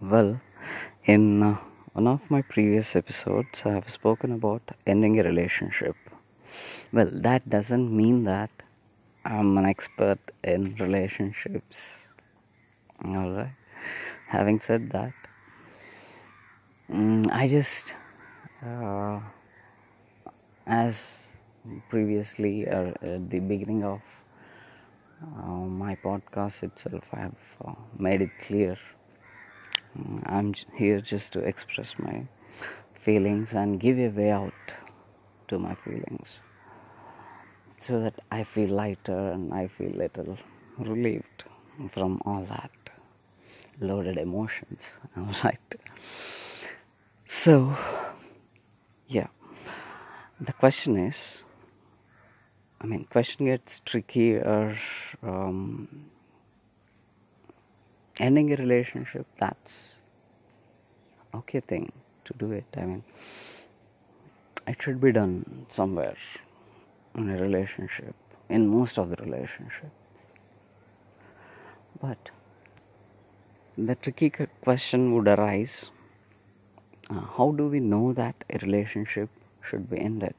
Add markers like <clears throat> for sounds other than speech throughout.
Well, in uh, one of my previous episodes, I have spoken about ending a relationship. Well, that doesn't mean that I'm an expert in relationships. Alright. Having said that, mm, I just, uh, as previously or at the beginning of uh, my podcast itself, I have uh, made it clear I'm here just to express my feelings and give a way out to my feelings so that I feel lighter and I feel little relieved from all that loaded emotions. <laughs> All right. So, yeah, the question is I mean, question gets trickier. Um, ending a relationship that's okay thing to do it. I mean it should be done somewhere in a relationship in most of the relationship. But the tricky question would arise uh, how do we know that a relationship should be ended?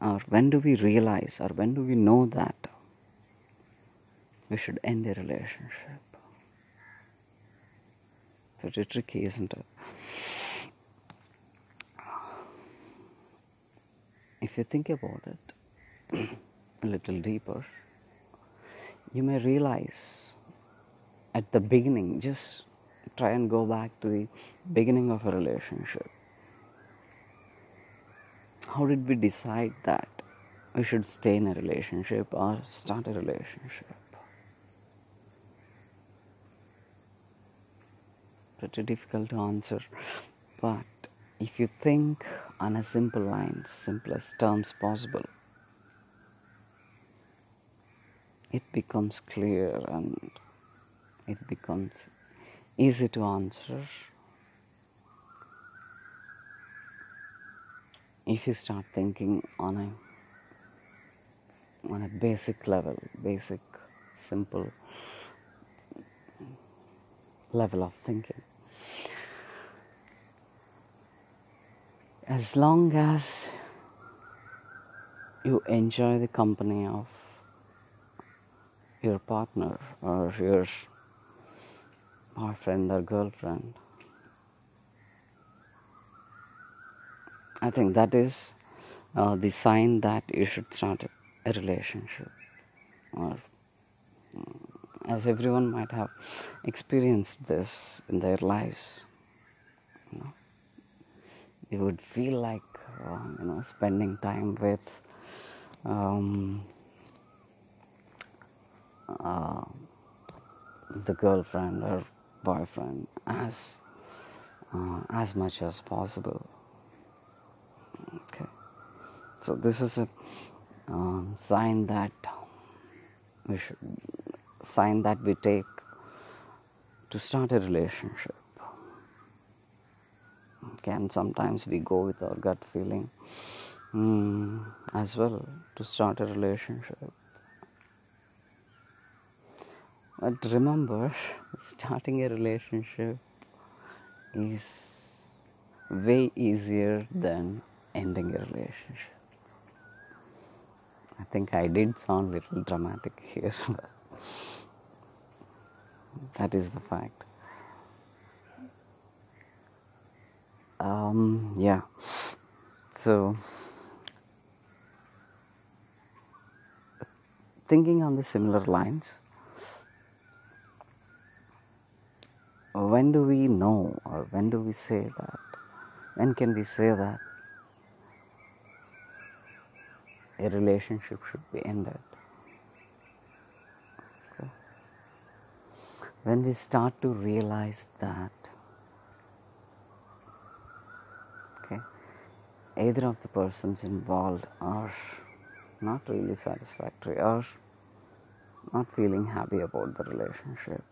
Or when do we realize or when do we know that we should end a relationship Pretty tricky, isn't it? If you think about it <clears throat> a little deeper, you may realize at the beginning, just try and go back to the beginning of a relationship. How did we decide that we should stay in a relationship or start a relationship? Pretty difficult to answer. But if you think on a simple lines, simplest terms possible, it becomes clear and it becomes easy to answer if you start thinking on a on a basic level basic simple level of thinking as long as you enjoy the company of your partner or your boyfriend or girlfriend, I think that is uh, the sign that you should start a relationship. Or, mm, as everyone might have experienced this in their lives. You know you would feel like uh, you know spending time with um, uh, the girlfriend or boyfriend as uh, as much as possible. Okay. So this is a um, sign that we should sign that we take to start a relationship can sometimes we go with our gut feeling mm, as well to start a relationship. But remember, <laughs> starting a relationship is way easier than ending a relationship. I think I did sound a little dramatic here, <laughs> but that is the fact. Um, yeah. So thinking on the similar lines when do we know or when do we say that? When can we say that a relationship should be ended? When we start to realize that either of the persons involved are not really satisfactory or not feeling happy about the relationship,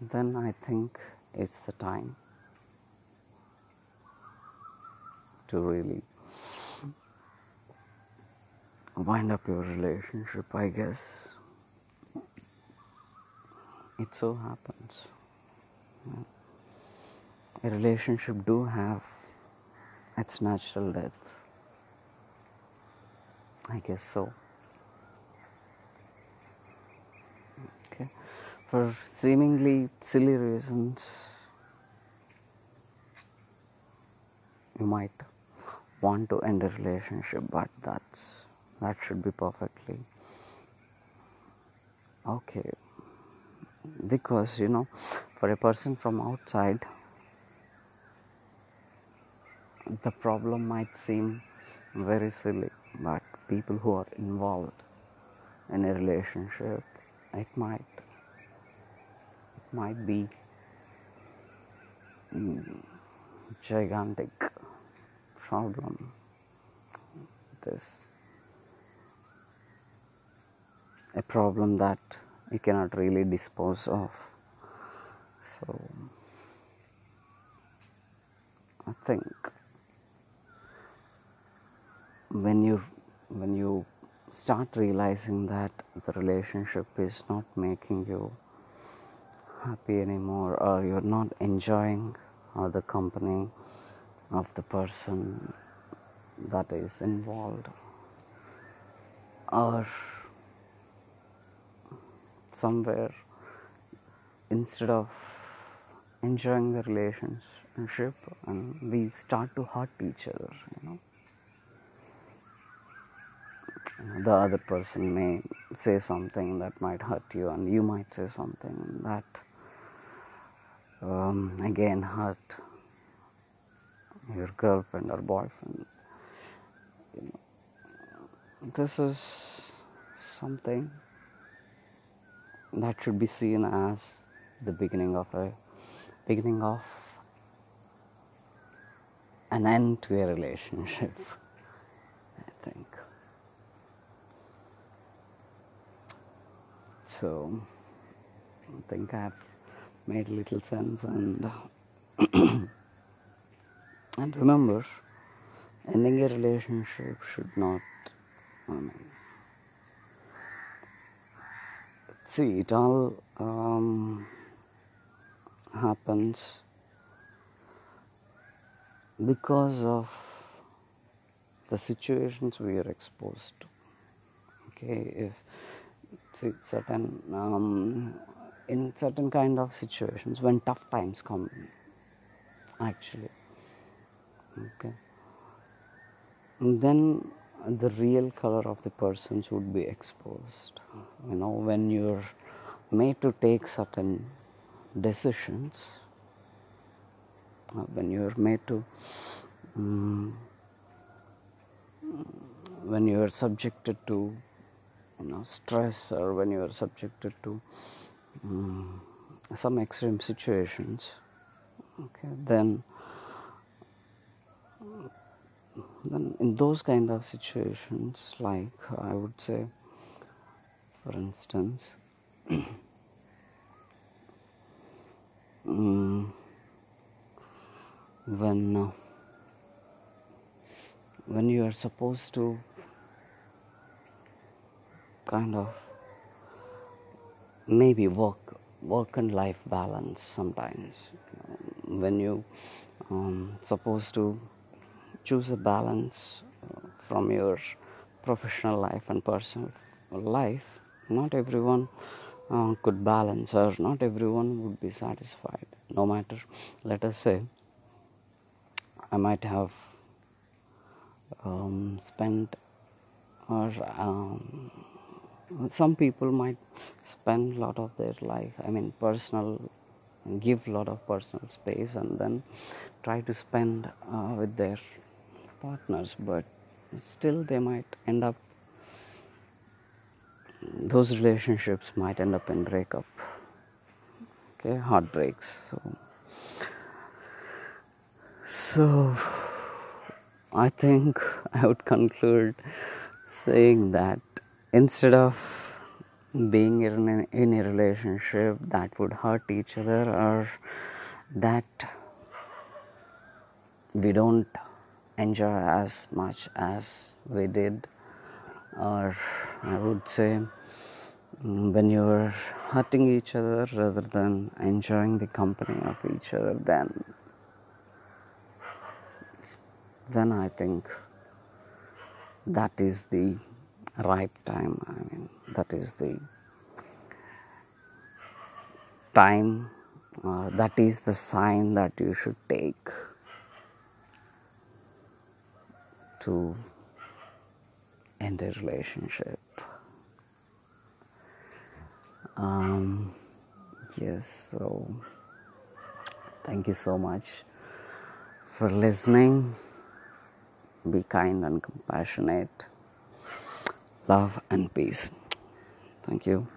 then I think it's the time to really wind up your relationship, I guess. it so happens a relationship do have its natural death. I guess so. Okay. For seemingly silly reasons you might want to end a relationship but that's that should be perfectly okay. Because you know for a person from outside the problem might seem very silly but people who are involved in a relationship it might it might be mm, gigantic problem this a problem that you cannot really dispose of. So I think when you when you start realizing that the relationship is not making you happy anymore or you're not enjoying the company of the person that is involved or somewhere instead of enjoying the relationship and we start to hurt each other you know the other person may say something that might hurt you and you might say something that um, again hurt your girlfriend or boyfriend. This is something that should be seen as the beginning of a beginning of an end to a relationship i think so i think i've made little sense and <coughs> and remember ending a relationship should not I mean, see it all um, happens because of the situations we are exposed to. Okay if certain um, in certain kind of situations when tough times come actually okay then the real color of the persons would be exposed. You know, when you're made to take certain decisions, uh, when you're made to, um, when you're subjected to, you know, stress or when you're subjected to um, some extreme situations, okay, then then in those kind of situations like i would say for instance um, <clears throat> when uh, when you are supposed to kind of maybe work work and life balance sometimes when you um, supposed to choose a balance uh, from your professional life and personal life, not everyone uh, could balance or not everyone would be satisfied. No matter, let us say, I might have um, spent or um, some people might spend a lot of their life, I mean, personal, give a lot of personal space and then try to spend uh, with their partners, but still they might end up, those relationships might end up in breakup, okay, heartbreaks. So, so I think I would conclude saying that instead of being in a, in a relationship that would hurt each other or that we don't enjoy as much as we did or i would say Mm, when you're hurting each other rather than enjoying the company of each other, then then I think that is the right time. I mean, that is the time, uh, that is the sign that you should take to end a relationship. Um, yes, so thank you so much for listening. Be kind and compassionate. Love and peace. Thank you.